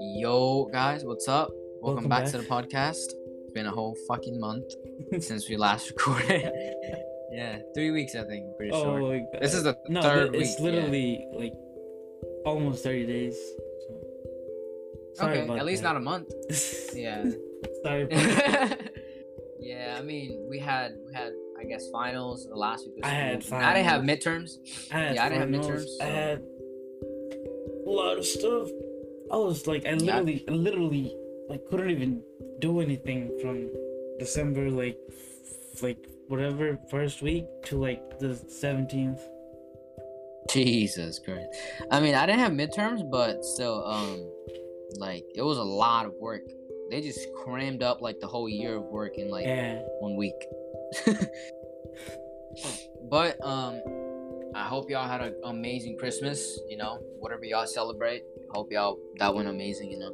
Yo, guys, what's up? Welcome, Welcome back, back. to the podcast. It's been a whole fucking month since we last recorded. yeah, three weeks, I think. Pretty Oh, sure. like, This is the uh, no, third it's week, yeah. literally like almost thirty days. So. Sorry okay, at least that. not a month. Yeah. Sorry. Yeah, I mean, we had we had I guess finals the last week. of I had. I didn't have midterms. I had Yeah, I didn't have finals, midterms, I had a lot of stuff. I was like, I Yeah. literally, literally, like, couldn't even do anything from December, like, like whatever first week to like the seventeenth. Jesus Christ. I mean, I didn't have midterms, but still, um, like it was a lot of work. They just crammed up like the whole year of work in like Yeah. one week. but um, I hope y'all had an amazing Christmas. You know, whatever y'all celebrate. Hope y'all that went amazing. You know,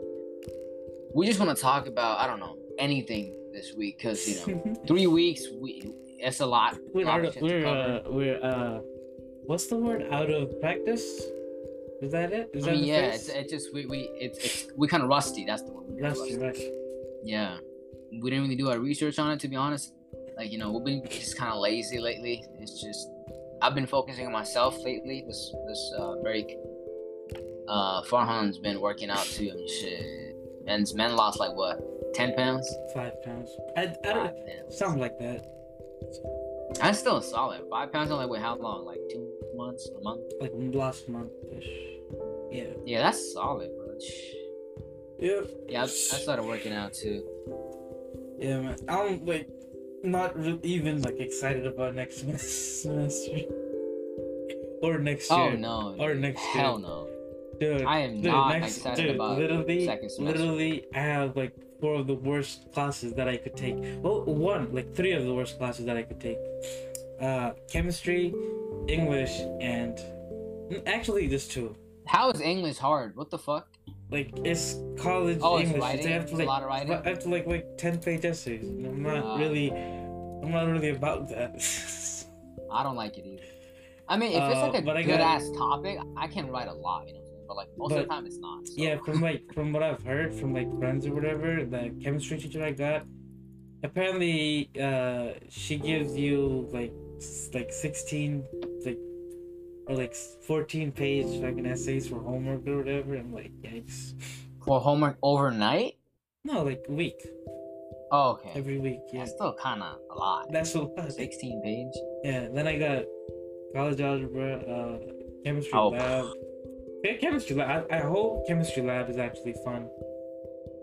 we just want to talk about I don't know anything this week because you know three weeks we it's a lot. we're out of of, shit to we're uh, we're uh, what's the word? Out of practice. Is that it? Is I that mean, the yeah, phrase? it's, it's just we we it's, it's we kind of rusty. That's the word. We're Rusty, rusty. Yeah, we didn't really do our research on it to be honest. Like you know, we've been just kind of lazy lately. It's just I've been focusing on myself lately. This this uh, break. Uh, Farhan's been working out too and shit. And men lost like what, ten pounds? Five pounds. I, I don't. Five pounds. Something like that. That's still solid. Five pounds in like wait, how long? Like two months, a month? Like last month ish. Yeah. Yeah, that's solid, bro. Yep. Yeah, I, I started working out too. Yeah, man. I'm like not re- even like excited about next semester or next Oh year. no. Or next Hell year. no. Dude, I am dude, not next, excited dude, about literally, second semester. literally, I have like four of the worst classes that I could take. Well, one, like three of the worst classes that I could take. Uh, chemistry, English, and mm, actually just two. How is English hard? What the fuck? Like it's college Oh, it's English. writing? I have to It's a like, lot of writing? I have to like like ten page essays. and I'm not Ah. really, I'm not really about that. I don't like it either. I mean, if it's Uh, like a but good got- ass topic, I can write a lot, you know. what I'm saying? But like most of the time, it's not. So. yeah, from like from what I've heard from like friends or whatever, the chemistry teacher I got, apparently uh she gives you like like sixteen or like fourteen page fucking essays for homework or whatever. I'm like, yikes. for homework overnight. No, like a week Oh, okay. every week. Yeah, That's still kind of a lot. that's a lot. Sixteen page. Yeah, then I got college algebra, uh, chemistry Oh. lab. Yeah, chemistry lab. I, I hope chemistry lab is actually fun.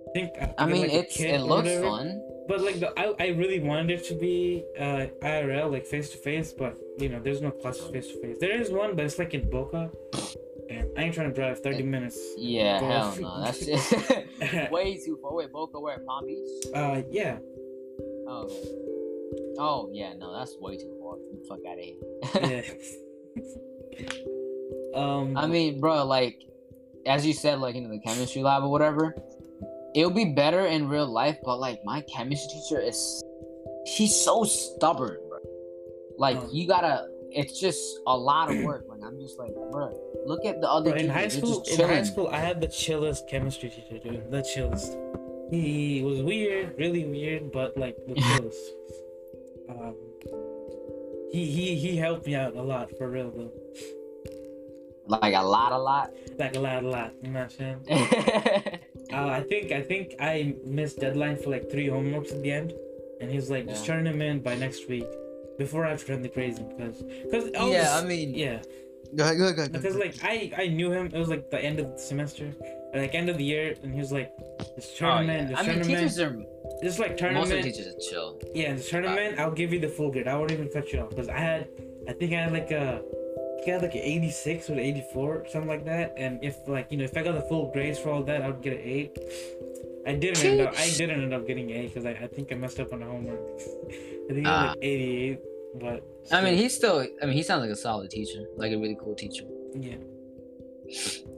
I think. I, I mean, like, it's it looks fun. But like, the, I I really wanted it to be uh IRL, like face to face. But you know, there's no classes face to face. There is one, but it's like in Boca, and I ain't trying to drive thirty minutes. Yeah, hell no. That's just way too far. Wait, Boca where? Palm Beach? Uh, yeah. Oh. Oh yeah, no, that's way too far. The fuck out of here. yeah. um. I mean, bro, like as you said, like in the chemistry lab or whatever, it'll be better in real life. But like my chemistry teacher is, she's so stubborn, bro. Like you gotta, it's just a lot of work. Like I'm just like, bro, look at the other Bro, in high school, just in high school, I had the chillest chemistry teacher, dude. The chillest. He was weird, really weird, but like the chillest. Um, he he he helped me out a lot for real though. Like a lot, a lot. Like a lot, a lot. You know what I'm saying? Uh, I think I think I missed deadline for like three homeworks at the end, and he's like, just Yeah. turn them in by next week. Before I turn the crazy because because yeah, I mean, yeah go ahead, go ahead, go ahead. because like I I knew him. It was like the end of the semester, like end of the year, and he was like, "This Oh, yeah. tournament, this I mean, teachers are this like tournament. most of the teachers are chill. yeah, this tournament. I'll give you the full grade. I won't even cut you off because I had, I think I had like a, I had like an 86 or 84, something like that. And if like you know if I got the full grades for all that, I would get an eight. I didn't end up. I didn't end up getting an eight because I, I think I messed up on the homework. I think it was Ah. like 88, but I mean, he's still. I mean, he sounds like a solid teacher, like a really cool teacher. yeah.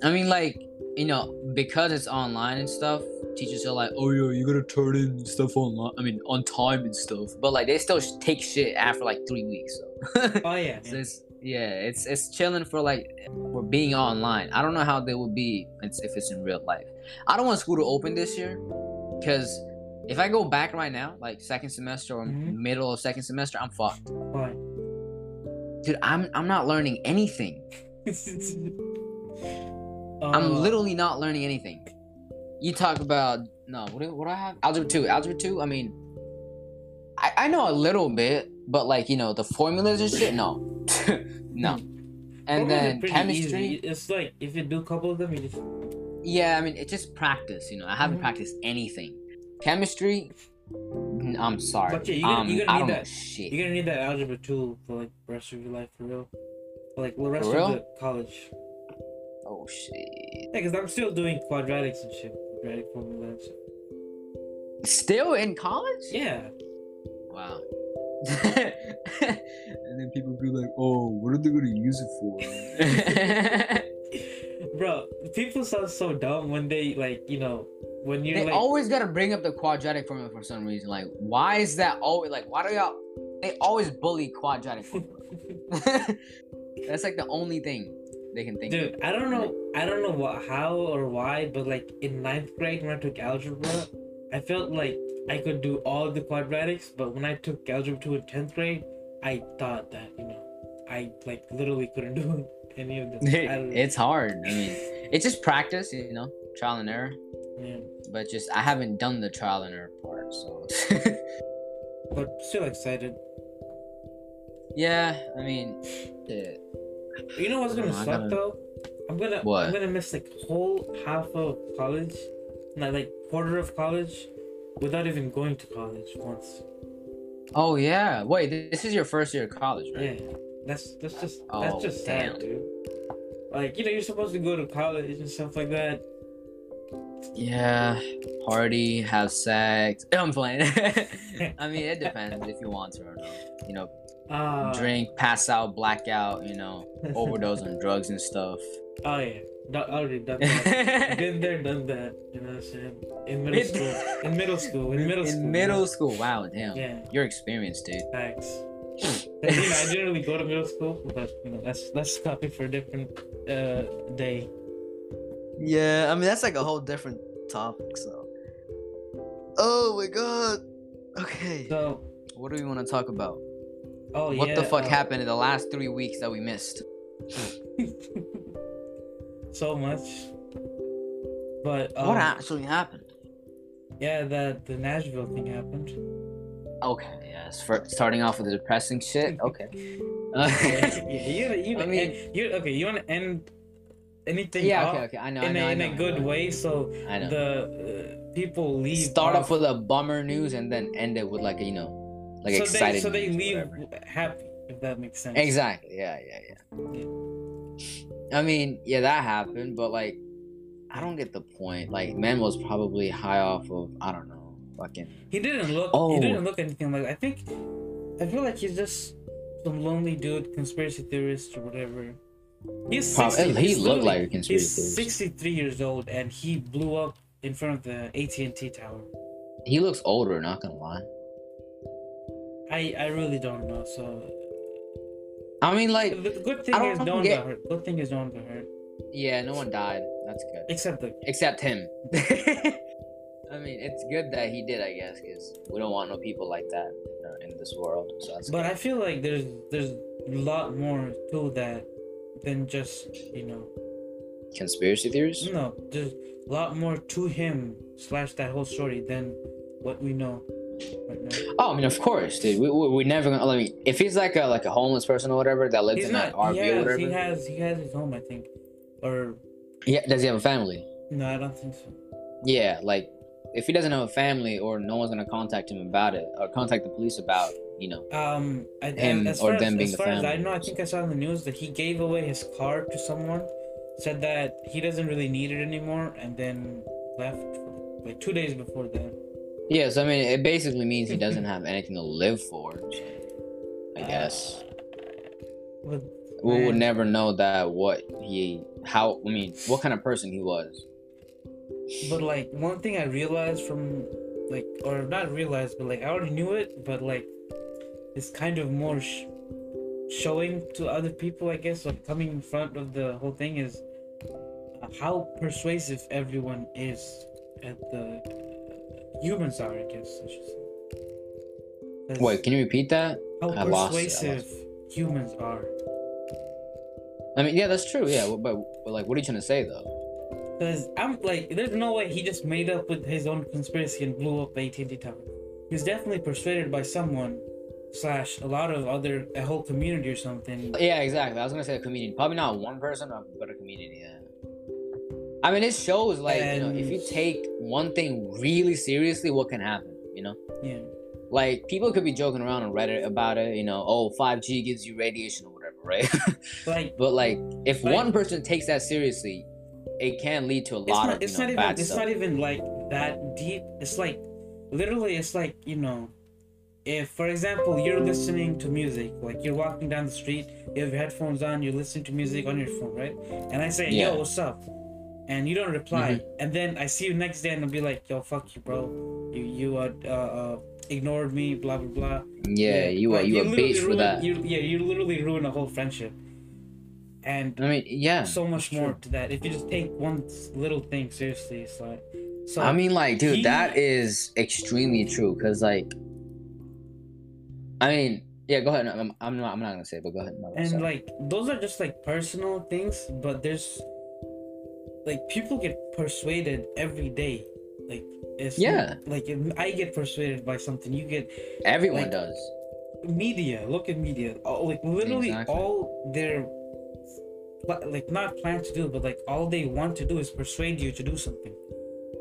I mean, like you know, because it's online and stuff. Teachers are like, "Oh yeah, you gotta turn in stuff online. I mean, on time and stuff." But like, they still take shit after like three weeks. So, Oh yeah. so it's Yeah, it's it's chilling for like for being online. I don't know how they would be if it's in real life. I don't want school to open this year because if I go back right now, like second semester or Mhm. middle of second semester, I'm fucked. Why? Dude, I'm I'm not learning anything. I'm Uh, literally not learning anything. You talk about no, what do, what do I have? Algebra two, algebra two. I mean, I I know a little bit, but like you know the formulas and shit. No, no. And formulas then chemistry. easy. It's like if you do a couple of them, you just Yeah, I mean it's just practice. You know, I haven't Mhm. practiced anything. Chemistry. I'm sorry. But yeah, you're gonna- um, you're gonna need that- shit. you're gonna need that algebra two for like the rest of your life for real. For, like the rest real? of the college. Oh shit. Yeah, because I'm still doing quadratics and shit, quadratic formula and shit. Still in college? Yeah. Wow. and then people be like, "Oh, what are they gonna use it for?" Bro, people sound so dumb when they like, you know, when you're they like always gotta bring up the quadratic formula for some reason. Like, why is that always like? Why do y'all? They always bully quadratic formula. That's like the only thing they can think. of. Dude, I don't know I don't know what how or why, but like in ninth grade when I took algebra, I felt like I could do all the quadratics, but when I took algebra two in tenth grade, I thought that, you know, I like literally couldn't do any of them. Know. it's hard. I mean, it's just practice, you know, trial and error. yeah. But just I haven't done the trial and error part, so. But still excited. yeah, I mean, yeah. You know what's gonna I suck gotta- though? I'm gonna What? I'm gonna miss like whole half of college, not like quarter of college, without even going to college once. Oh yeah. Wait, this is your first year of college, right? Yeah, that's that's just Oh, that's just damn. sad, dude. Like you know, you're supposed to go to college and stuff like that. Yeah. Party, have sex. I'm playing. I mean, it depends if you want to or not. You know, Uh, drink, pass out, blackout. You know, overdose on drugs and stuff. Oh yeah, Do- already done that. Been there, done that. You know what I'm saying? In middle school. In middle school. In middle school. In middle school. Wow, damn. Yeah, You're experienced, dude. thanks. And, you know, I didn't really go to middle school, but you know, that's that's topic for a different uh day. Yeah, I mean that's like a whole different topic. So. Oh my god. Okay. So, What do we want to talk about? oh what yeah. the fuck uh, happened in the last three weeks that we missed? so much. But um, what actually happened? Yeah, that the Nashville thing happened. Okay, yes. For starting off with the depressing shit. Okay. yeah, you you I I mean- you okay? You want to end anything? yeah. Okay. Okay. I know. I In know. a, I in know, a I good way, so I know. the uh, people leave. Start off with a bummer news and then end it with like a, you know, like so excited. They, so they leave whatever. happy, if that makes sense. Exactly. Yeah. Yeah. Yeah. I mean, yeah, that happened, but like, I don't get the point. Like, man was probably high off of I don't know, fucking. He didn't look. Oh. He didn't look anything like. I think. I feel like he's just some lonely dude, conspiracy theorist or whatever. He's Prob- 60, he he's looked like a conspiracy He's theorist. 63 years old and he blew up in front of the AT and T tower. He looks older. Not gonna lie. I I really don't know. So I mean, like, the good thing is no one get- got hurt. Good thing is no one got hurt, yeah, no one died. That's good. except the. Except him. I mean, it's good that he did, I guess, because we don't want no people like that in, in this world. So that's But I feel like there's there's a lot more to that than just you know conspiracy theories. no there's a lot more to him slash that whole story than what we know right now. Oh, I mean, of course, dude. We we we never gonna. I mean, if he's like a like a homeless person or whatever that lives He's in not. that RV he, or has, whatever. he has he has his home, I think, or yeah, does he have a family? no, I don't think so. Yeah, like if he doesn't have a family or no one's gonna contact him about it or contact the police about, you know. Um, I, Him and as or them as, being as the far as I know, I think I saw in the news that he gave away his car to someone, said that he doesn't really need it anymore, and then left like two days before that. Yeah, so I mean, it basically means he doesn't have anything to live for. I guess But we would never know that what he how I mean what kind of person he was. but like one thing I realized from like or not realized, but like I already knew it, but like it's kind of more sh- showing to other people, I guess, or coming in front of the whole thing is uh, how persuasive everyone is at the humans are, I guess. I should say. Wait, can you repeat that? how I I lost persuasive humans are. I mean, yeah, that's true. Yeah, but, but like, what are you trying to say though? Because I'm like, there's no way he just made up with his own conspiracy and blew up AT&T Tower. He's definitely persuaded by someone, slash a lot of other a whole community or something. Yeah, exactly. I was gonna say a community, Probably not one person, but a comedian. Yeah. I mean, it shows like you know, if you take one thing really seriously, what can happen? You know, Yeah, like people could be joking around on Reddit about it. You know, oh, 5G gives you radiation or whatever, right? like but like, if Like- one person takes that seriously, it can lead to a lot not of it's know, not even it's stuff. not even like that deep. It's like literally it's like you know. If, for example, you're listening to music, like you're walking down the street, you have your headphones on, you're listening to music on your phone, right? And I say, Yeah. "Yo, what's up?" And you don't reply, and then I see you next day, and I'll be like, "Yo, fuck you, bro. You you uh, uh, uh ignored me, blah blah blah." yeah, you are you a literally bitch for that. You, yeah, you literally ruin a whole friendship, and I mean, yeah. so much true. more to that. If you just take one little thing seriously, it's like. So I mean, like, dude, he- that is extremely true. Cause, like, I mean, yeah, go ahead. I'm, I'm not. I'm not gonna say, it, but go ahead. No, and sorry. like those are just like personal things, but there's like people get persuaded every day. Like it's Yeah. Like if I get persuaded by something, you get everyone like- does. media. Look at media. All, like literally Exactly. all their like not plan to do, but like all they want to do is persuade you to do something,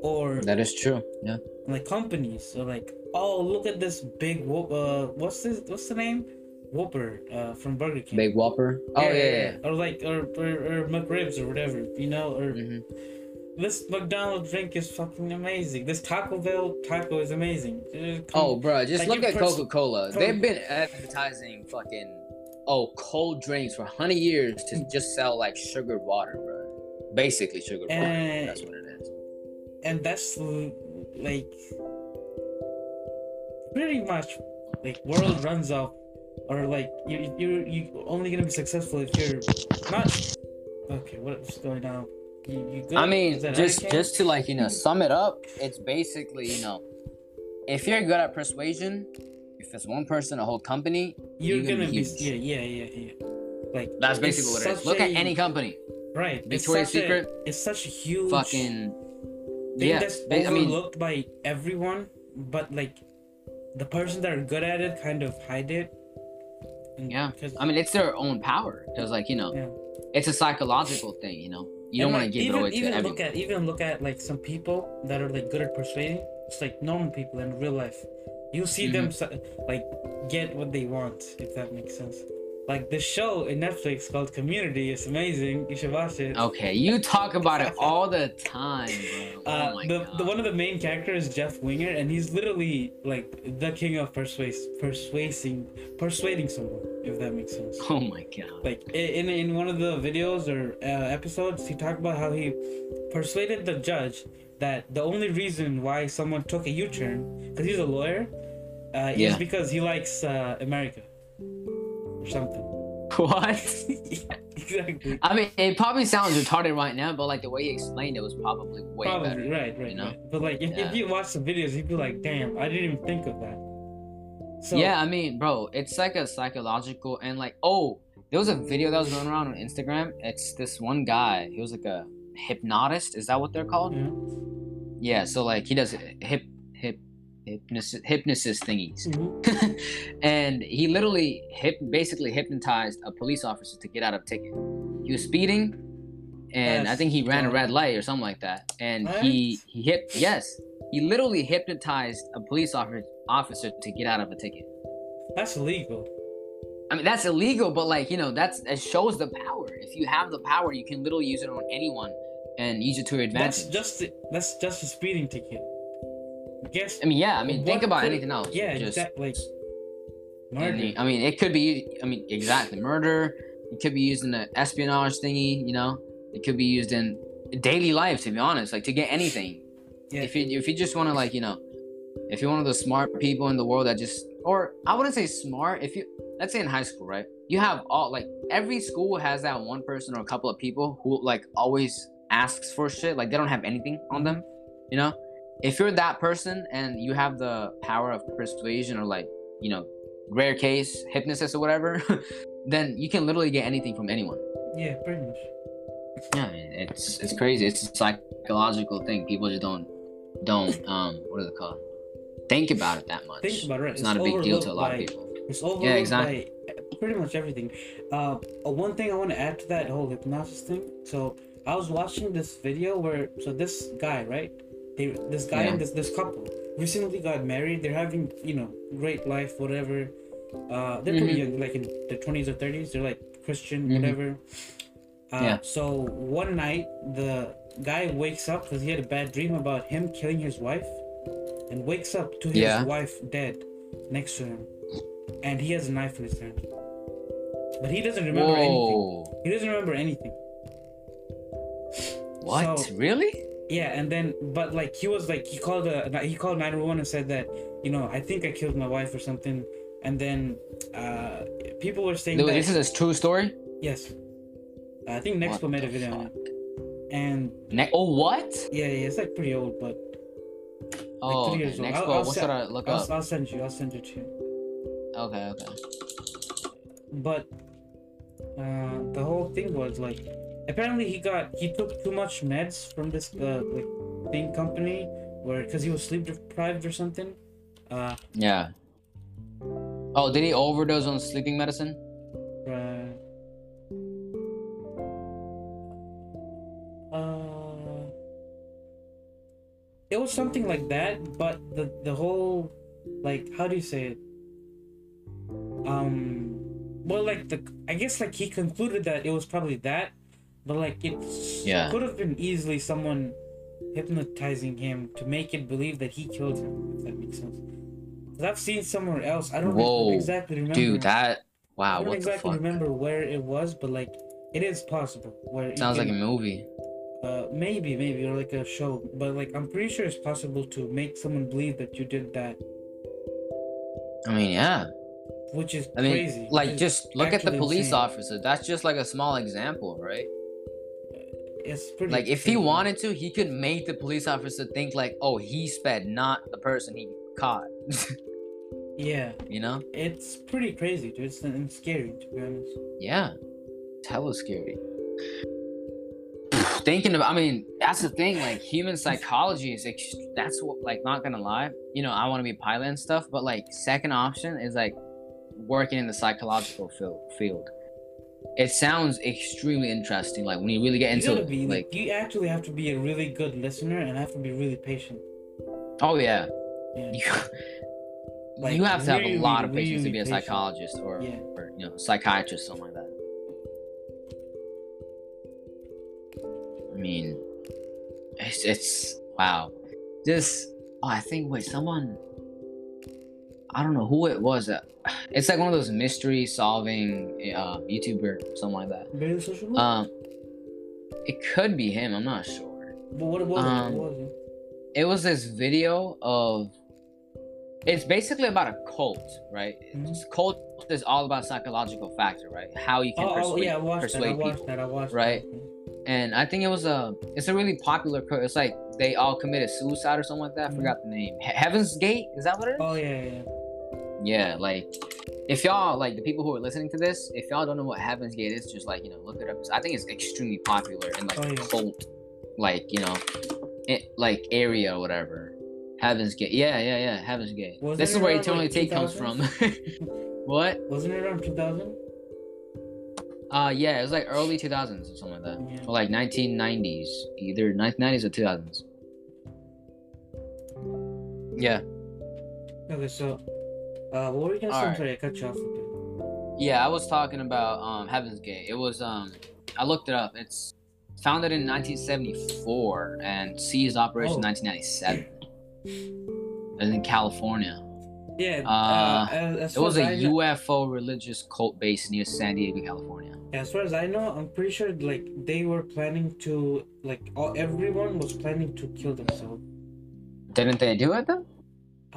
or That is true. Yeah. like companies so like oh look at this big uh what's this what's the name whopper uh from burger king Big Whopper. Oh yeah, yeah. yeah. or like or, or or mcribs or whatever you know or hmm this mcdonald's drink is fucking amazing this taco bell taco is amazing Uh, Oh, bro, just Like, look at Coca Cola. They've been advertising fucking oh cold drinks for hundred years to just sell like sugared water, bro. Basically sugar water. And- That's what it is. and that's like pretty much like world runs off or like you you you only gonna be successful if you're not. Okay what's going on? You, you good? I mean, just just to like you know sum it up, it's basically you know, if you're good at persuasion, if it's one person, a whole company, you're, you're gonna gonna, be be yeah yeah yeah yeah. Like that's basically what it is. Look at any company, right it's Victoria's a- Secret, it's such a huge fucking thing yeah. that's I mean, by everyone but like the person that are good at it kind of hide it Yeah. I mean, it's their own power because like you know, Yeah. it's a psychological thing. You know, you don't And, want to give even, it away to even everyone. look at even look at like some people that are like good at persuading it's like normal people in real life you see them Mm-hmm. so- like get what they want if that makes sense like the show in netflix called community is amazing you should watch it Okay, you talk about it all the time, bro. uh, oh my the, god. the one of the main characters is Jeff Winger, and he's literally like the king of persuas persuading persuading someone, if that makes sense. oh my god. like in in one of the videos or uh, episodes he talked about how he persuaded the judge that the only reason why someone took a u-turn because he's a lawyer uh, Yeah. is because he likes uh, america or something What? exactly I mean, it probably sounds retarded right now, but like the way he explained it was probably way probably better. right right, you know? right but like if, Yeah. if you watch the videos you'd be like damn i didn't even think of that so yeah, I mean, bro, it's like a psychological and like oh, there was a video that was going around on Instagram. It's this one guy. He was like a hypnotist. Is that what they're called? yeah. Yeah. So like he does hip hip hypnosis hypnosis thingies. Mhm. and he literally hip basically hypnotized a police officer to get out of a ticket. He was speeding, and I think he ran a red light or something like that. And he he hip yes, he literally hypnotized a police officer officer to get out of a ticket. that's illegal I mean that's illegal, but like you know that's it shows the power. If you have the power, you can literally use it on anyone and use it to your advantage. that's just that's just a speeding ticket guess I mean, yeah. I mean, think about could- anything else. yeah Just exactly murder I mean, it could be. I mean, exactly murder. It could be used in an espionage thingy. You know, it could be used in daily life. To be honest, like to get anything. Yeah. If you if you just want to like you know, if you're one of the smart people in the world that just or I wouldn't say smart. If you let's say in high school, right? You have all like every school has that one person or a couple of people who like always asks for shit. Like they don't have anything on them, you know. If you're that person and you have the power of persuasion or like you know, rare case hypnosis or whatever, then you can literally get anything from anyone. Yeah, pretty much. Yeah, it's it's crazy. It's a psychological thing. People just don't don't um what is it called? Think about it that much. Think about it. Right? It's, not a big deal to a lot by, of people. It's overlooked Yeah, exactly. pretty much everything. Uh, uh, one thing I want to add to that whole hypnosis thing. So I was watching this video where so this guy, right? They, this guy Yeah. and this this couple recently got married. They're having you know great life, whatever. Uh, they're pretty Mhm. young, like in their twenties or thirties. They're like Christian, Mhm. whatever. Uh, Yeah. So one night the guy wakes up because he had a bad dream about him killing his wife, and wakes up to his Yeah. wife dead next to him, and he has a knife in his hand. But he doesn't remember anything. He doesn't remember anything. What? So- really? Yeah, and then but like he was like he called a he called nine one one and said that you know I think I killed my wife or something, and then uh people were saying that This is a true story. yes, I think Nexpo What made a video on fuck? it, and Ne- oh what? yeah, yeah, it's like pretty old, but Oh, three okay. years old. next I'll- I'll What se- should I look I'll, up? I'll send you, I'll send it to you. Okay, okay. but uh, the whole thing was like apparently he got he took too much meds from this uh, like thing company where because he was sleep deprived or something uh, Yeah. Oh, did he overdose on sleeping medicine? uh, uh it was something like that but the the whole like how do you say it um well like the i guess like he concluded that it was probably that but like it Yeah. could have been easily someone hypnotizing him to make it believe that he killed him if that makes sense 'Cause i've seen somewhere else i don't Whoa, exactly remember Dude, that wow, i don't what exactly the fuck? remember where it was but like it is possible where Sounds like a movie. uh, maybe, maybe, or like a show, but like I'm pretty sure it's possible to make someone believe that you did that, I mean, yeah. which is I mean, crazy. like, just look at the police insane. officer. That's just like a small example, right? It's pretty. Like, if he wanted to, he could make the police officer think like, oh, he sped, not the person he caught. yeah, you know? it's pretty crazy, dude. It's, it's scary to be honest. Yeah. Hella scary. Thinking about, I mean, that's the thing. Like, human psychology is, ex- that's what, like, not gonna lie. You know, I want to be a pilot and stuff, but, like, second option is, like, working in the psychological field. field. It sounds extremely interesting. Like, when you really get into it. be like, you actually have to be a really good listener and have to be really patient. oh, yeah. Yeah. You, Like, you have to have a lot of patience to be a patient. psychologist or, Yeah. or, you know, psychiatrist, or something like that. I mean, it's, it's wow. This, oh, I think, wait, someone, I don't know who it was. It's like one of those mystery solving uh, YouTuber, something like that. Very social media. Um, it could be him. I'm not sure. but what was um, it? What was it? It was this video of. It's basically about a cult, right? Mhm. Cult is all about psychological factor, right? How you can Oh, oh, persuade, yeah, I watched that. I watched people. that. I watched right? that. And I think it was a. It's a really popular. cult. It's like they all committed suicide or something like that. I Mhm. forgot the name. He- Heaven's Gate is that what it is? Oh yeah, yeah. Yeah, like if y'all like the people who are listening to this, if y'all don't know what Heaven's Gate is, just like you know, look it up. I think it's extremely popular in like Oh, yeah. cult, like you know, it, like area or whatever. Heaven's Gate. Yeah, yeah, yeah. Heaven's Gate. Wasn't this is where Eternally like, Take comes from. what? Wasn't it around 2000? Uh, yeah, it was like early 2000s or something like that, Yeah. or like 1990s, either 1990s or 2000s. Yeah, Okay, so uh, what were you gonna say? I'm sorry, I cut you off. a bit. yeah. I was talking about um Heaven's Gate. It was um, I looked it up. It's founded in 1974 and ceased operation Oh. 1997. It was in California. Yeah. Uh, as It was as a I know, UFO religious cult based near San Diego, California. as far as I know, I'm pretty sure like they were planning to like all, everyone was planning to kill themselves. Didn't they do it though?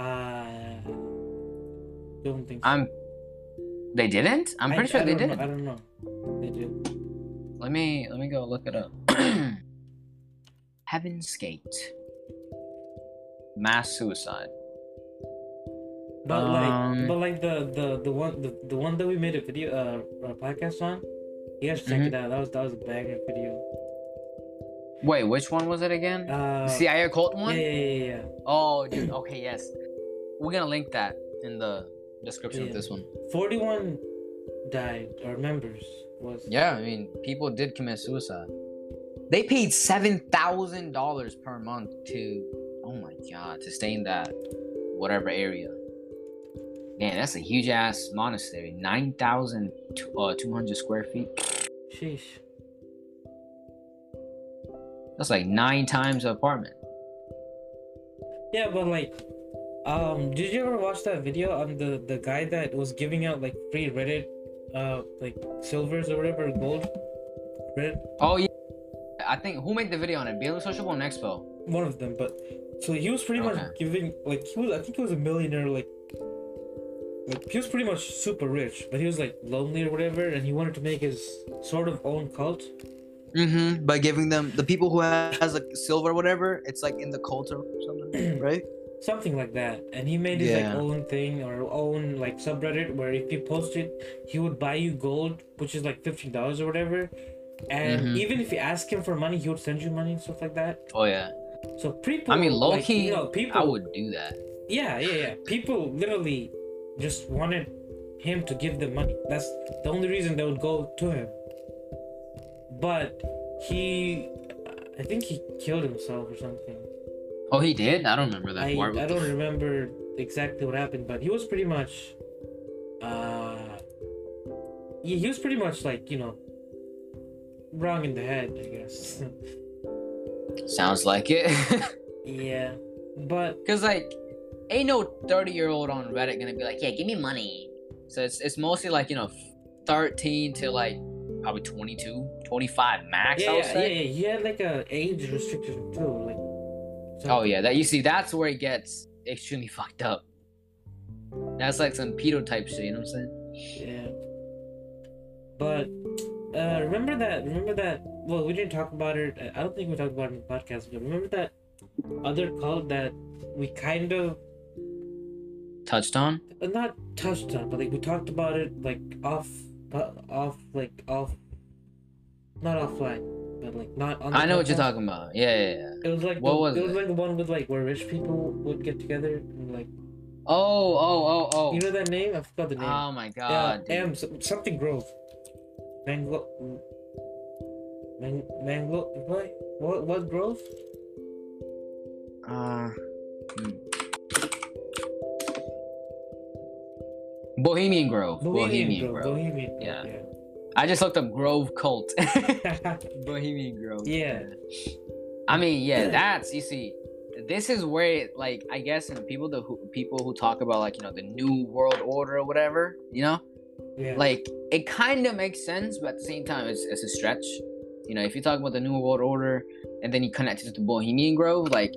Uh, Don't think. So. I'm. They didn't. I'm I- pretty sure I they did. know- I don't know. They did. Let me let me go look it up. Heaven's Gate. Mass suicide. But Um, like, but like the the the one the, the one that we made a video uh a podcast on, you guys should check Mhm. it out. That was that was a banger video. Wait, which one was it again? Uh, the CIA cult one. yeah, yeah, yeah, yeah. Oh, dude. Okay, yes. We're gonna link that in the description Yeah. of this one. Forty one died or members was Yeah, I mean, people did commit suicide. They paid seven thousand dollars per month to, oh my god, to stay in that whatever area. Man, that's a huge ass monastery. 9,200 uh, square feet. sheesh. That's like nine times an apartment. Yeah, but like, um, did you ever watch that video on the the guy that was giving out like free Reddit, uh, like silvers or whatever, gold, Reddit? Oh yeah, I think who made the video on it? Barely Sociable and Expo. One of them, but so he was pretty much giving like he was. I think he was a millionaire. Like, like he was pretty much super rich, but he was like lonely or whatever, and he wanted to make his sort of own cult. Mm-hmm. By giving them the people who has like silver or whatever, it's like in the cult or something, right? Something like that and he made his Yeah. like own thing or own like subreddit where if you post it he would buy you gold which is like $15 or whatever and Mhm. even if you ask him for money he would send you money and stuff like that Oh yeah. so people I mean, low like, key, you know people I would do that. yeah yeah yeah people literally just wanted him to give them money that's the only reason they would go to him but he i think he killed himself or something Oh, he did. I don't remember that I. I don't remember exactly what happened, but he was pretty much, uh, he was pretty much like you know, wrong in the head, I guess. Sounds like it. yeah, but Cause like, ain't no thirty year old on Reddit gonna be like, yeah, give me money. So it's it's mostly like you know, thirteen to like probably 22, 25 max. yeah, I would yeah, yeah, yeah, he had like a age restriction too, Oh yeah, that you see, that's where it gets extremely fucked up. That's like some pedo type shit. You know what I'm saying? Yeah. But uh, remember that? Remember that? Well, we didn't talk about it. I don't think we talked about it in the podcast. But remember that other cult that we kind of Touched on. uh, not touched on, but like we talked about it like off, uh, off, like off, not offline, like not on. I know what you're talking about. Yeah, yeah, yeah. It was like What the, was it was like the one with like where rich people would get together and like Oh, oh, oh, oh. you know that name? I forgot the name. oh my god. dude. M something Grove. Mango. Man, mango. What? What? What Grove? Uh, hmm. Bohemian Grove. Bohemian, Grove. Bohemian. Yeah. Grove, I just looked up Grove Cult. Bohemian Grove. Yeah. I mean, yeah, that's you see. This is where, it, like, I guess, and people the who, people who talk about like you know the new world order or whatever, you know, yeah. like it kind of makes sense, but at the same time, it's, it's a stretch. You know, if you talk about the new world order and then you connect it to the Bohemian Grove, like,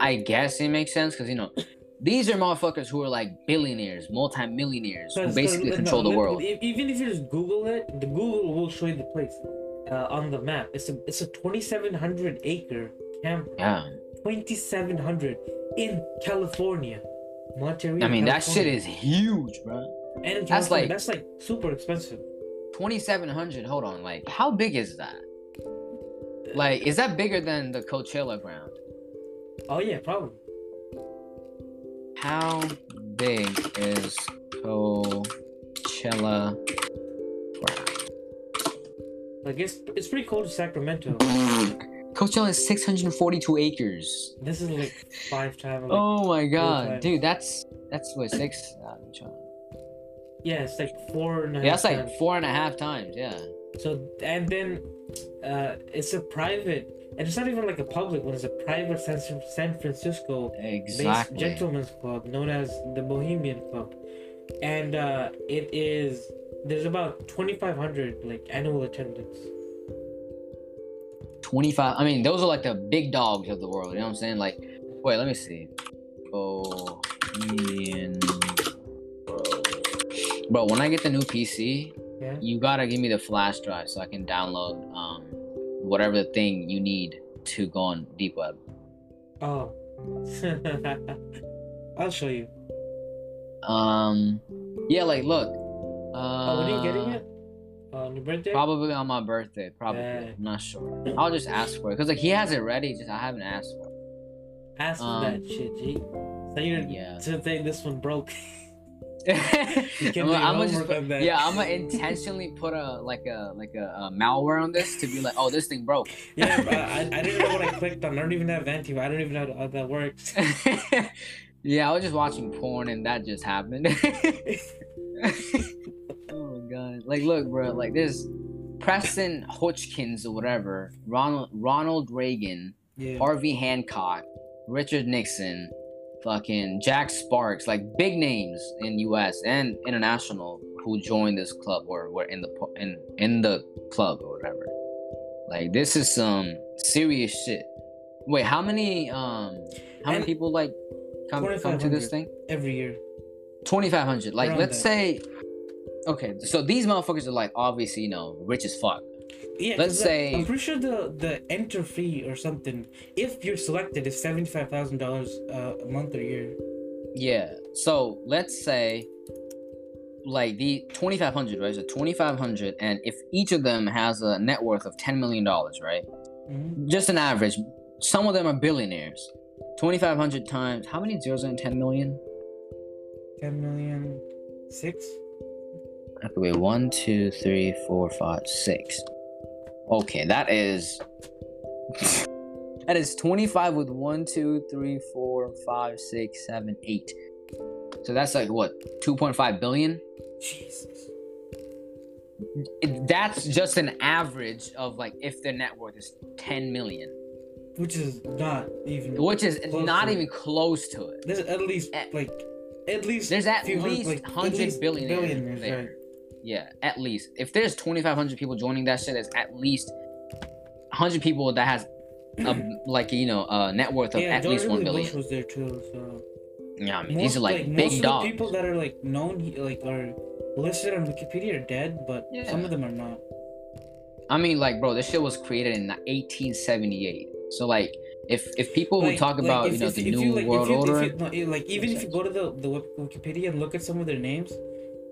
I guess it makes sense because you know these are motherfuckers who are like billionaires, multi-millionaires who basically no, control the world. Even if you just Google it, the Google will show you the place uh, on the map. It's a it's a 2,700 acre camp. Yeah, 2,700 in California, Monte Rio. I mean that shit is huge, bro. And that's like- that's like super expensive. Twenty-seven hundred. Hold on, like how big is that? Like, is that bigger than the Coachella ground? Oh yeah, probably. How big is Coachella ground? Like it's it's pretty cold to Sacramento. Coachella is 642 acres. This is like five times. Like, Oh my god, dude, that's that's what six. Uh, Yeah, it's like four and a half. yeah, that's like times. four and a half times. Yeah. So and then, uh, it's a private, and it's not even like a public one. It's a private San, Francisco based Exactly. gentlemen's club known as the Bohemian Club, and uh, it is there's about 2,500 like annual attendance. 25. I mean, those are like the big dogs of the world. You know what I'm saying? Like, wait, let me see. Bohemian. Bro, when I get the new PC, Yeah. you gotta give me the flash drive so I can download um whatever thing you need to go on deep web. Oh. I'll show you. Um, yeah, like look. Uh, Oh, when are you getting it? On your birthday? Probably on my birthday. Probably. Yeah. I'm not sure. I'll just ask for it because like he has it ready. Just I haven't asked for it. Ask for um, that shit, G. So you're Yeah. to think this one broke. I'm just yeah, I'm gonna intentionally put a like a like a, uh malware on this to be like, oh, this thing broke. yeah, I, I didn't know what I clicked on. I don't even have anti. I don't even know how that works. yeah, I was just watching porn and that just happened. oh my god! Like, look, bro. Like, this Preston Hodgkins or whatever, Ronald Ronald Reagan, Yeah. Harvey Hancock, Richard Nixon, fucking Jack Sparks, like big names in U.S. and international who joined this club or were in the in in the club or whatever. Like this is some serious shit. Wait, how many um how many people like come come to this thing? Every year. Twenty five hundred. Like Around let's that. say. Okay, so these motherfuckers are like obviously you know rich as fuck. Yeah. Let's uh, say- I'm pretty sure the the enter fee or something, if you're selected, is seventy five thousand dollars uh, a month or year. Yeah. So let's say like the 2500 right so 2500 and if each of them has a net worth of 10 million dollars right hmm just an average some of them are billionaires 2500 times how many zeros are in 10 million Ten million, six. okay wait one two three four five six okay that is that is 25 with one two three four five six seven eight so that's like what 2.5 billion Jesus. it- that's just an average of like if their net worth is 10 million Which is not even. which is not it. even close to it There's at least Eh, like, at least. there's at hundred- least like, at 100 least billionaires billionaires, there. right. Yeah at least if there's 2500 people joining that shit there's at least 100 people that has a, like you know a net worth of Yeah, at least 1 billion Bush was there too. So yeah i mean most, these are like, most big of dogs the people that are like known, like are listed on Wikipedia are dead, but Yeah. some of them are not. i mean like bro this shit was created in 1878 so like if if people who talk like, about if- you know if- the if new you, like, if world you- if order you- no, like even if you go to the the Wikipedia and look at some of their names,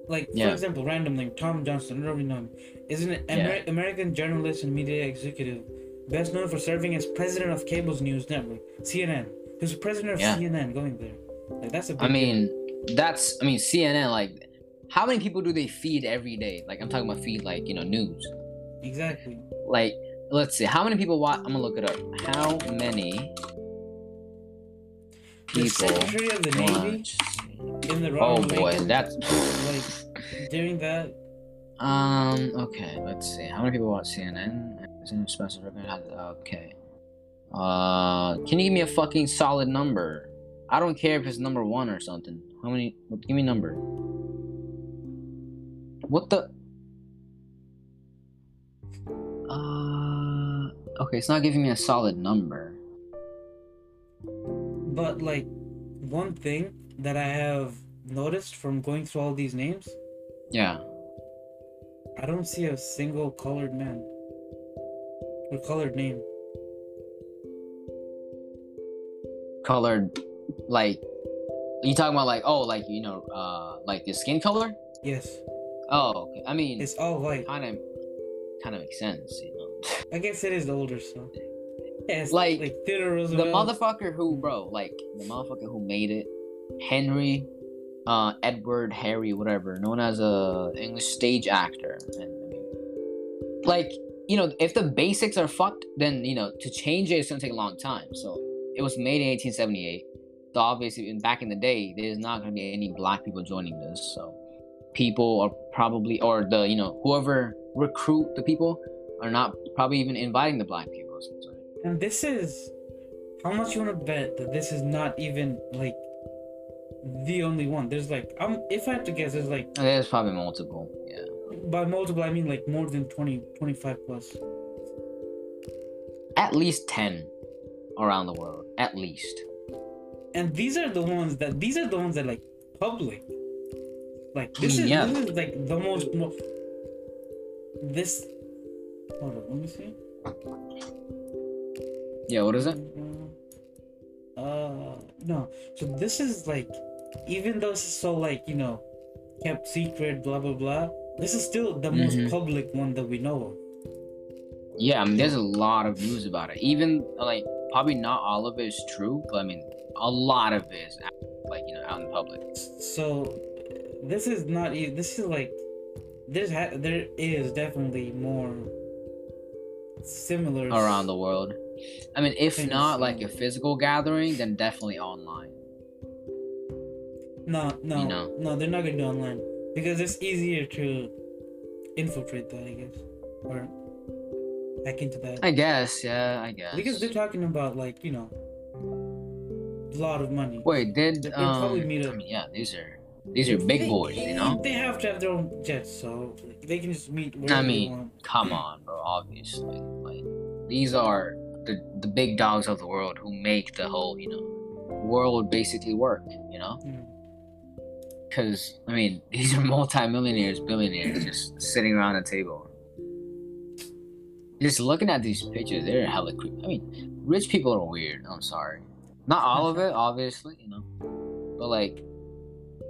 like for example, random like Tom Johnson, I don't really know him, is an Amer- American journalist and media executive, best known for serving as president of Cable's news network, CNN. He was president of Yeah. CNN going there. Like that's a big I mean, that's I mean CNN. Like, how many people do they feed every day? Like, I'm talking about feed like you know news. exactly. Like, let's see, how many people watch? I'm gonna look it up. How many people? The Secretary of the Navy watch? In the Oh Ronald boy, that's like during that. um. Okay, let's see. How many people watch CNN? CNN special record has- Okay. Uh, can you give me a fucking solid number? I don't care if it's number one or something. How many? Give me a number. What the? Uh, okay, it's not giving me a solid number. But like one thing that I have noticed from going through all these names, Yeah. I don't see a single colored man or colored name. Colored, like, you talking about like, oh, like you know, uh, like the skin color? Yes, Oh, okay. I mean, it's all white. kind of, kind of makes sense, you know. I guess it is the older, so. Yeah, it's Like, like Theodore the motherfucker who, bro, like the motherfucker who made it, Henry, uh, Edward, Harry, whatever, known as a English stage actor, and like, you know, if the basics are fucked, then you know, to change it's gonna take a long time. So it was made in 1878. So obviously, in back in the day, there's not gonna be any black people joining this. So people are probably, or the you know, whoever recruit the people are not probably even inviting the black people. And this is how much you want to bet that this is not even like the only one. There's like um if I have to guess, there's like There's probably multiple. Yeah. by multiple I mean like more than 20, 25 plus. At least 10 around the world. At least. And these are the ones that these are the ones that like public. Like this is Yeah. this is like the most mo- this. Hold on, let me see. Yeah, what is it? Uh, no. So this is like, even though this is so like you know, kept secret, blah blah blah. This is still the Mhm. most public one that we know of. Yeah, I mean, there's a lot of news about it. Even like probably not all of it is true, but I mean, a lot of it is like you know out in public. So this is not even. This is like, there's ha- there is definitely more similar around the world. I mean, if not like a physical gathering, then definitely online. No, no, You know. no. They're not gonna do online because it's easier to infiltrate that, I guess, or hack into that. I guess, yeah, I guess. Because they're talking about like you know, a lot of money. Wait, did They'll um? probably meet up. I mean, yeah, these are these are big They- boys, you know. They have to have their own jets, so they can just meet I mean, come on, bro. Obviously, like these are the the big dogs of the world who make the whole you know world basically work. You know, Mm. Because I mean these are multimillionaires, billionaires just sitting around a table. Just looking at these pictures, they're hella creepy. I mean, rich people are weird. I'm sorry, not all of it, obviously, you know, but like,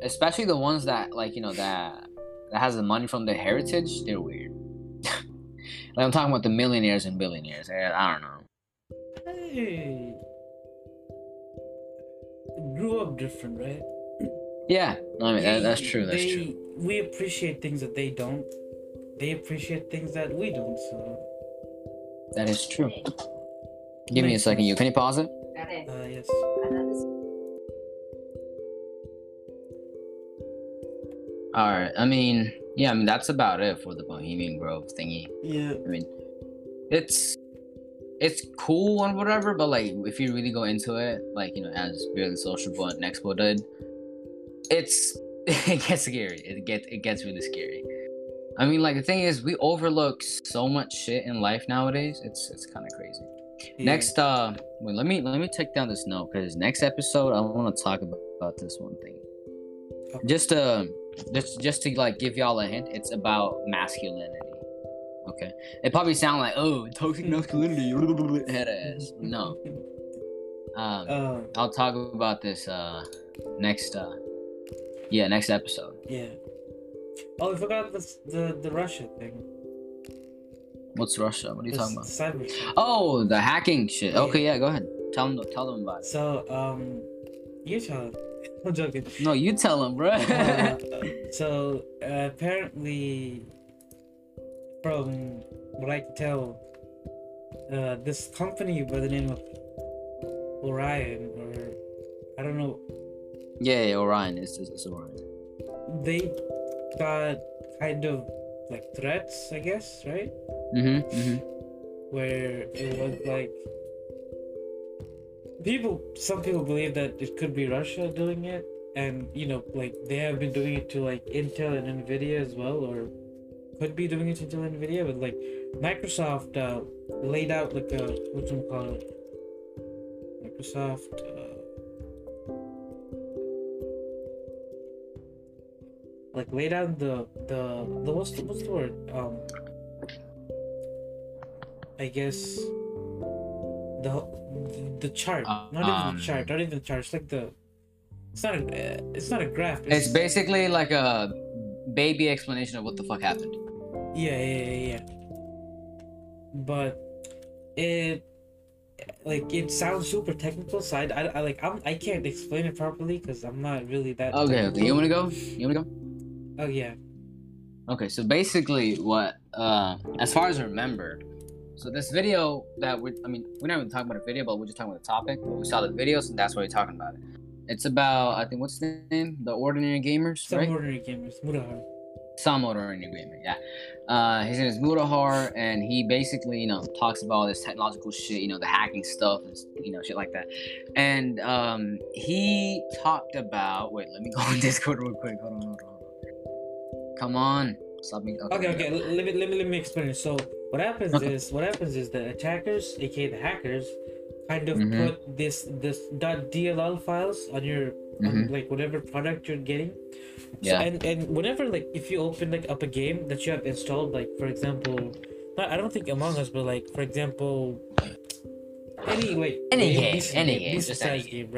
especially the ones that like you know that that has the money from their heritage, they're weird. like I'm talking about the millionaires and billionaires. I, I don't know. Hey, grew up different, right? Yeah, I mean They- that's true. That's they- true. We appreciate things that they don't. They appreciate things that we don't. So, That is true. Give me a second. sense. You can you pause it? uh, yes. All right. I mean, yeah. I mean that's about it for the Bohemian Grove thingy. Yeah. I mean, it's it's cool and whatever, but like if you really go into it, like you know, as Barely Sociable and Expo did, it's it gets scary. It gets it gets really scary. I mean, like the thing is, we overlook so much shit in life nowadays. It's it's kind of crazy. yeah. Next, uh, wait, let me let me take down this note because next episode I want to talk about, about this one thing. Just uh, just just to like give y'all a hint, it's about masculinity. Okay, it probably sound like oh toxic masculinity, head ass. No, um, Uh, I'll talk about this uh next uh, yeah, next episode. yeah. Oh, I forgot this, the the Russia thing. What's Russia? What are you The talking about? cyber. Oh, the hacking shit. Yeah. Okay, yeah, go ahead. Tell them tell them about it. So, um, you tell it. I'm joking. No, you tell them, bro. Uh, so uh, apparently, from what I can tell, uh, this company by the name of Orion, or I don't know, Yeah, yeah, Orion is is, is Orion. they got kind of like threats, I guess, right? Mm-hmm. Mm-hmm. Where it was like people, some people believe that it could be Russia doing it, and you know, like they have been doing it to like Intel and Nvidia as well, or could be doing it to Intel and Nvidia, but like Microsoft uh, laid out like a what's it called? Microsoft. Like laid down the the the what's the what's the word um I guess the the chart not even Um, the chart not even the chart it's like the it's not a it's not a graph It's basically like a baby explanation of what the fuck happened. Yeah, yeah, yeah, yeah. But it like it sounds super technical, so I, I, I like I'm I can't explain it properly because I'm not really that. Okay, okay. You wanna go? You wanna go? Oh yeah. Okay, so basically, what, uh, as far as I remember, so this video that we, I mean, we're not even talking about a video, but we're just talking about the topic. But we saw the videos, and that's why we're talking about it. It's about, I think, what's the name? The Ordinary Gamers, Some right? ordinary gamers, Mudahar. Some Ordinary Gamer, yeah. Uh, his name is Mudahar, and he basically, you know, talks about all this technological shit, you know, the hacking stuff, and you know, shit like that. And um, he talked about. Wait, let me go on Discord real quick. Hold on, hold on. On. Come on, stop me. Okay, okay. l- Let me let me let me explain it. So what happens Okay. is what happens is the attackers, aka the hackers, kind of Mhm. put this this .dll files on your on Mhm. like whatever product you're getting. So, Yeah. and and whenever like if you open like up a game that you have installed, like for example, not, I don't think Among Us, but like for example, any like Any game, game, any game, just game. game,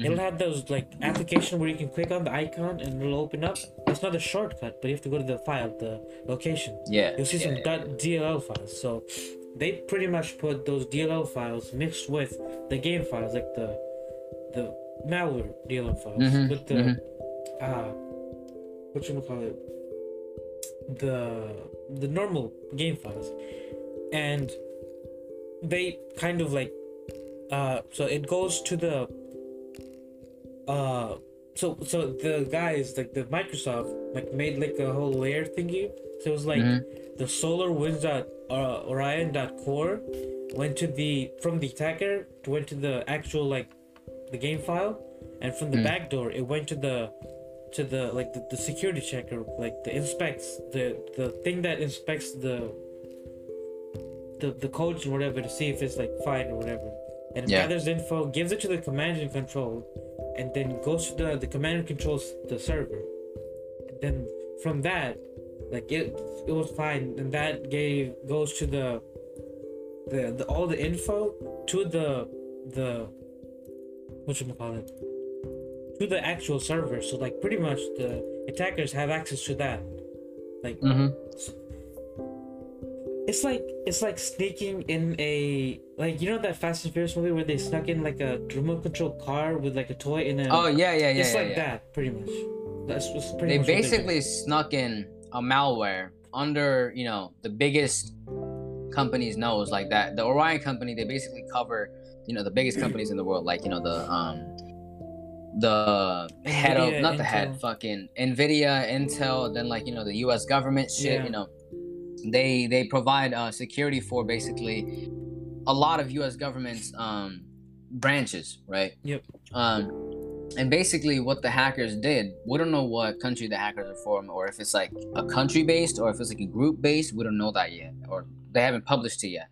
right? Mhm. It'll have those like application where you can click on the icon and it'll open up. It's not a shortcut, but you have to go to the file, the location. Yeah. You'll see yeah, some yeah. .dll files. So they pretty much put those DLL files mixed with the game files, like the the malware DLL files Mhm, with the mhm. uh what you call it the the normal game files, and they kind of like uh so it goes to the uh so so the guys like the Microsoft like made like a whole layer thingy. So it was like Mhm. the solar winds dot uh, orion dot core went to the from the attacker went to the actual like the game file and from the Mm. back door it went to the to the like the, the security checker like the inspects the the thing that inspects the the the codes and whatever to see if it's like fine or whatever and Yeah. gathers info gives it to the command and control and then goes to the the command and controls the server. And then from that like it it was fine. And that gave goes to the the, the all the info to the the what you call it to the actual server. So like pretty much the attackers have access to that. Like Mhm. It's like it's like sneaking in a like you know that Fast and Furious movie where they snuck in like a remote control car with like a toy in it. Oh yeah, yeah, yeah. it's yeah, like yeah. that pretty much that's just pretty They much basically snuck in a malware under, you know, the biggest company's nose like that. The Orion company, they basically cover, you know, the biggest companies in the world, like, you know, the um the head Nvidia, of not the head, fucking Nvidia, Intel, then like, you know, the US government shit, Yeah. you know. They they provide uh security for basically a lot of US government's um branches, right? Yep. Um and basically, what the hackers did, we don't know what country the hackers are from, or if it's like a country based, or if it's like a group based. We don't know that yet, or they haven't published it yet.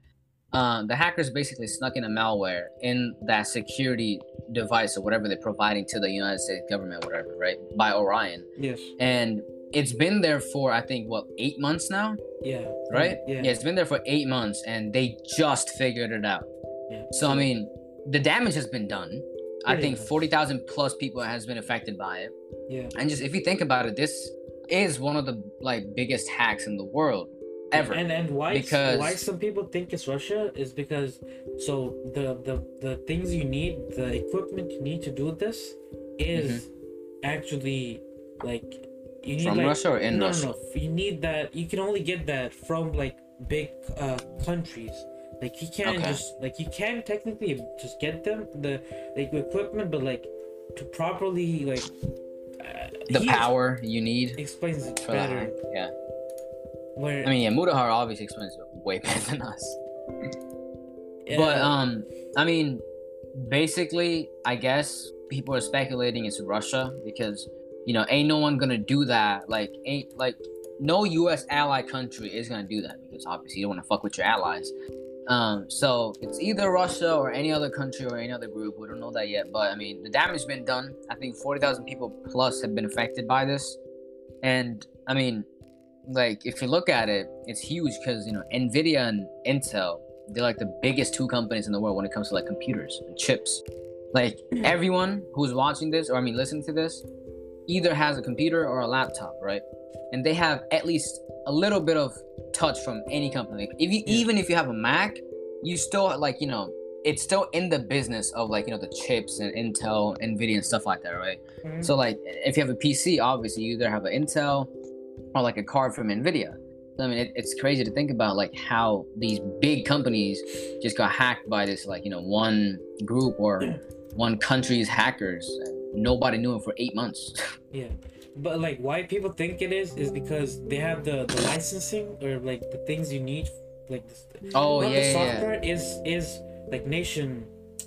Um, the hackers basically snuck in a malware in that security device or whatever they're providing to the United States government, whatever, right? By Orion, yes and it's been there for I think what eight months now, yeah right? yeah, yeah. it's been there for eight months, and they just figured it out. yeah. So I mean, the damage has been done. I think forty thousand plus people has been affected by it. yeah And just if you think about it, this is one of the like biggest hacks in the world ever. And and why Because- why some people think it's Russia is because so the the the things you need, the equipment you need to do this is mm-hmm. actually like you need. From like, Russia or in no, Russia? No, no, you need that. You can only get that from like big uh countries. Like you can't Okay. just like you can technically just get them the like equipment, but like to properly like uh, the power you need explains it for that better. Yeah. Where I mean, yeah, Mudahar obviously explains it way better than us. Yeah. But um, I mean, basically, I guess people are speculating it's Russia because you know ain't no one gonna do that. Like ain't like no U.S. ally country is gonna do that because obviously you don't want to fuck with your allies. Um, so it's either Russia or any other country or any other group. We don't know that yet, but I mean the damage has been done. I think forty thousand people plus have been affected by this, and I mean, like if you look at it, it's huge because you know Nvidia and Intel they're like the biggest two companies in the world when it comes to like computers and chips. Like everyone who's watching this, or I mean listening to this, either has a computer or a laptop, right? And they have at least a little bit of touch from any company. If you Yeah. even if you have a Mac, you still like you know it's still in the business of like you know the chips and Intel, Nvidia, and stuff like that, right? mhm. So like if you have a PC, obviously you either have an Intel or like a card from Nvidia. I mean, it, it's crazy to think about like how these big companies just got hacked by this like you know one group or one country's hackers. Nobody knew him for eight months. Yeah, but like why people think it is is because they have the the licensing or like the things you need, like the, oh yeah, the yeah, yeah. software is is like nation,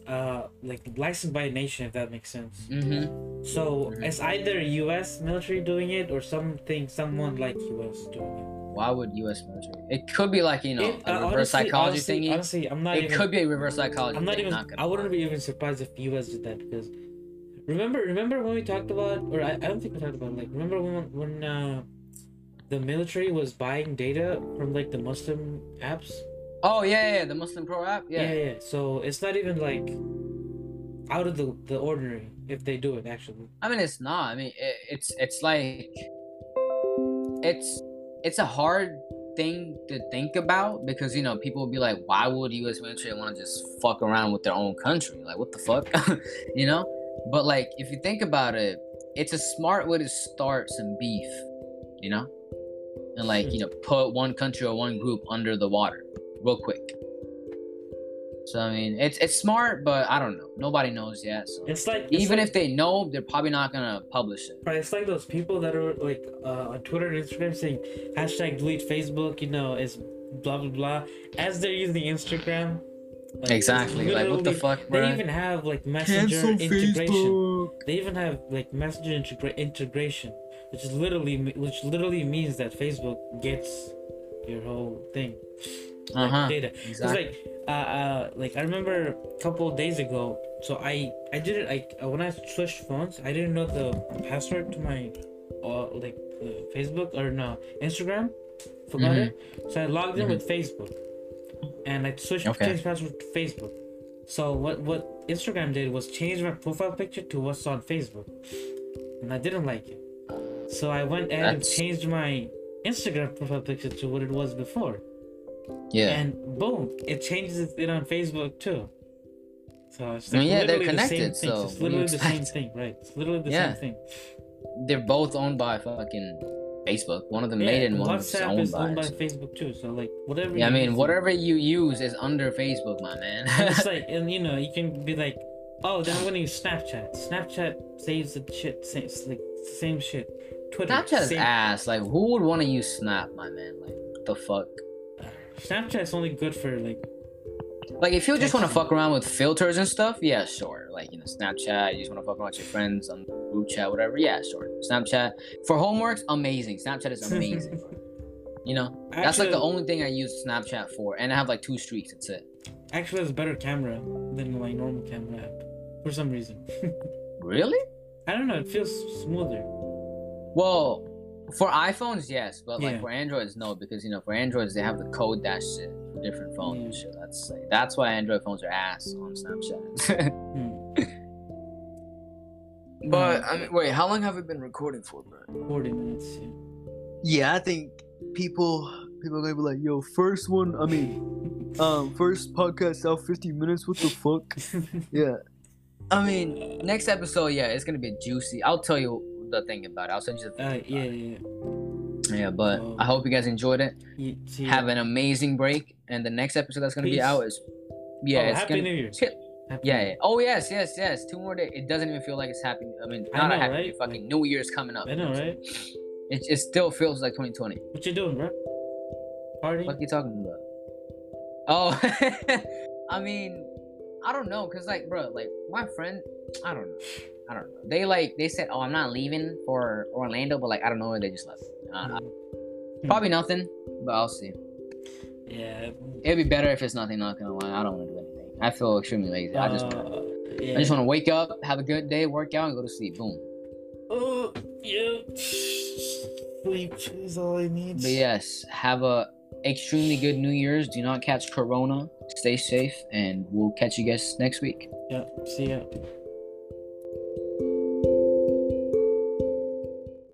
uh, like licensed by a nation if that makes sense. Mm-hmm. So Mhm. it's either U.S. military doing it or something someone like U.S. doing it. Why would U.S. military? It could be like you know It- a uh, reverse honestly- psychology honestly, thingy. Honestly, I'm not it even. could be a reverse psychology. I'm not thing, even. gonna I wouldn't be even surprised if U.S. did that because Remember, remember when we talked about, or I, I don't think we talked about, like, remember when when uh, the military was buying data from like the Muslim apps? Oh yeah, yeah, the Muslim Pro app. Yeah, Yeah. yeah. So it's not even like out of the the ordinary if they do it actually. I mean, it's not. I mean, it, it's it's like it's it's a hard thing to think about because you know people will be like, why would U.S. military want to just fuck around with their own country? Like, what the fuck, you know? But like, if you think about it, it's a smart way to start some beef, you know, and like you know, put one country or one group under the water real quick. So I mean, it's it's smart, but I don't know. Nobody knows yet. So It's like it's even like, if they know, they're probably not gonna publish it. Right, it's like those people that are like uh, on Twitter and Instagram saying hashtag delete Facebook, you know, is blah blah blah. As they're using Instagram. Like, Exactly. Like what the literally- fuck, They even have like messenger integration. They even have like messenger integra- integration, which is literally which literally means that Facebook gets your whole thing, Uh like, huh. data. It's Exactly. like uh, uh like I remember a couple of days ago. So I I did it like uh, when I switched phones. I didn't know the password to my uh like uh, Facebook or no Instagram. Forgot Mhm. it. So I logged in Mhm. with Facebook, and I switched Okay. changed password to Facebook. So what what Instagram did was change my profile picture to what's on Facebook, and I didn't like it. So I went ahead and changed my Instagram profile picture to what it was before Yeah. and boom, it changes it on Facebook too. So it's I mean, yeah, they're the connected, thing. so it's what do you literally the same thing, right? It's literally the Yeah. same thing. They're both owned by fucking Facebook. One of them made it and one of them's WhatsApp owned is by. owned by. Facebook too. So like whatever. Yeah, I mean, whatever you use is under Facebook, my man. It's like, and you know, you can be like, oh, then I'm gonna use Snapchat. Snapchat saves the shit, same, like same shit. Twitter. Snapchat is same. ass. Like, who would want to use Snap, my man? Like, the fuck? Snapchat's only good for like Like, if you just want to fuck around with filters and stuff, yeah, sure. Like, you know, Snapchat, you just want to fuck around with your friends on group chat, whatever, yeah, sure. Snapchat for homeworks, amazing. Snapchat is amazing. you know, that's like the only thing I use Snapchat for, and I have like two streaks. That's it. actually has a better camera than my normal camera app for some reason. Really? I don't know. It feels smoother. Well, for iPhones, yes, but like Yeah. for Androids, no, because you know, for Androids they have the code dash shit for different phones Yeah. shit. That's like that's why Android phones are ass on Snapchat. Hmm. But I mean, wait, how long have we been recording for, bro? 40 minutes. Yeah. Yeah, I think people people are gonna be like, yo, first one. I mean, um, first podcast out fifty minutes. What the fuck? yeah. I mean, next episode, yeah, it's gonna be juicy. I'll tell you the thing about it. I'll send you the thing. Uh, about yeah, it. yeah, Yeah, but Oh. I hope you guys enjoyed it. yeah. Have an amazing break, and the next episode that's gonna be Peace. out is yeah, oh, it's Happy gonna New Year. It's gonna- Happy yeah, yeah. Oh yes, yes, yes. Two more days. It doesn't even feel like it's happy. I mean, I not know, a happy. right? Fucking Like- New Year's coming up. I know, right? It, it still feels like 2020. What you doing, bro? Party? What you talking about? Oh, I mean, I don't know, cause like, bro, like my friend, I don't know, I don't know. They like they said, oh, I'm not leaving for Orlando, but like I don't know where they just left. Uh, probably nothing, but I'll see. Yeah. It'd be better if it's nothing. Not gonna lie, I don't want to do anything. I feel extremely lazy. I just, Uh, yeah. I just want to wake up, have a good day, work out, and go to sleep. Boom. Oh, yeah. Sleep is all I need. But yes, have a extremely good New Year's. Do not catch Corona. Stay safe, and we'll catch you guys next week. Yeah. See ya.